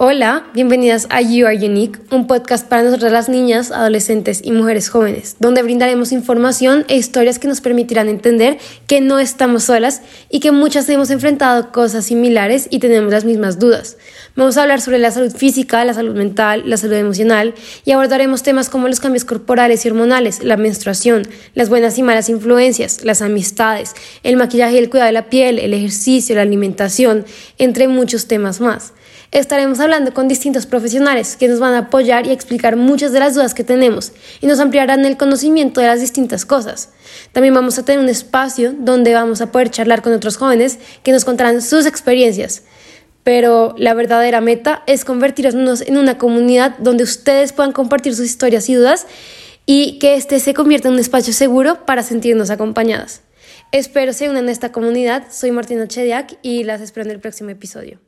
Hola, bienvenidas a You Are Unique, un podcast para nosotras las niñas, adolescentes y mujeres jóvenes, donde brindaremos información e historias que nos permitirán entender que no estamos solas y que muchas hemos enfrentado cosas similares y tenemos las mismas dudas. Vamos a hablar sobre la salud física, la salud mental, la salud emocional y abordaremos temas como los cambios corporales y hormonales, la menstruación, las buenas y malas influencias, las amistades, el maquillaje y el cuidado de la piel, el ejercicio, la alimentación, entre muchos temas más. Estaremos hablando con distintos profesionales que nos van a apoyar y explicar muchas de las dudas que tenemos y nos ampliarán el conocimiento de las distintas cosas. También vamos a tener un espacio donde vamos a poder charlar con otros jóvenes que nos contarán sus experiencias. Pero la verdadera meta es convertirnos en una comunidad donde ustedes puedan compartir sus historias y dudas y que este se convierta en un espacio seguro para sentirnos acompañadas. Espero se unan a esta comunidad. Soy Martina Chediak y las espero en el próximo episodio.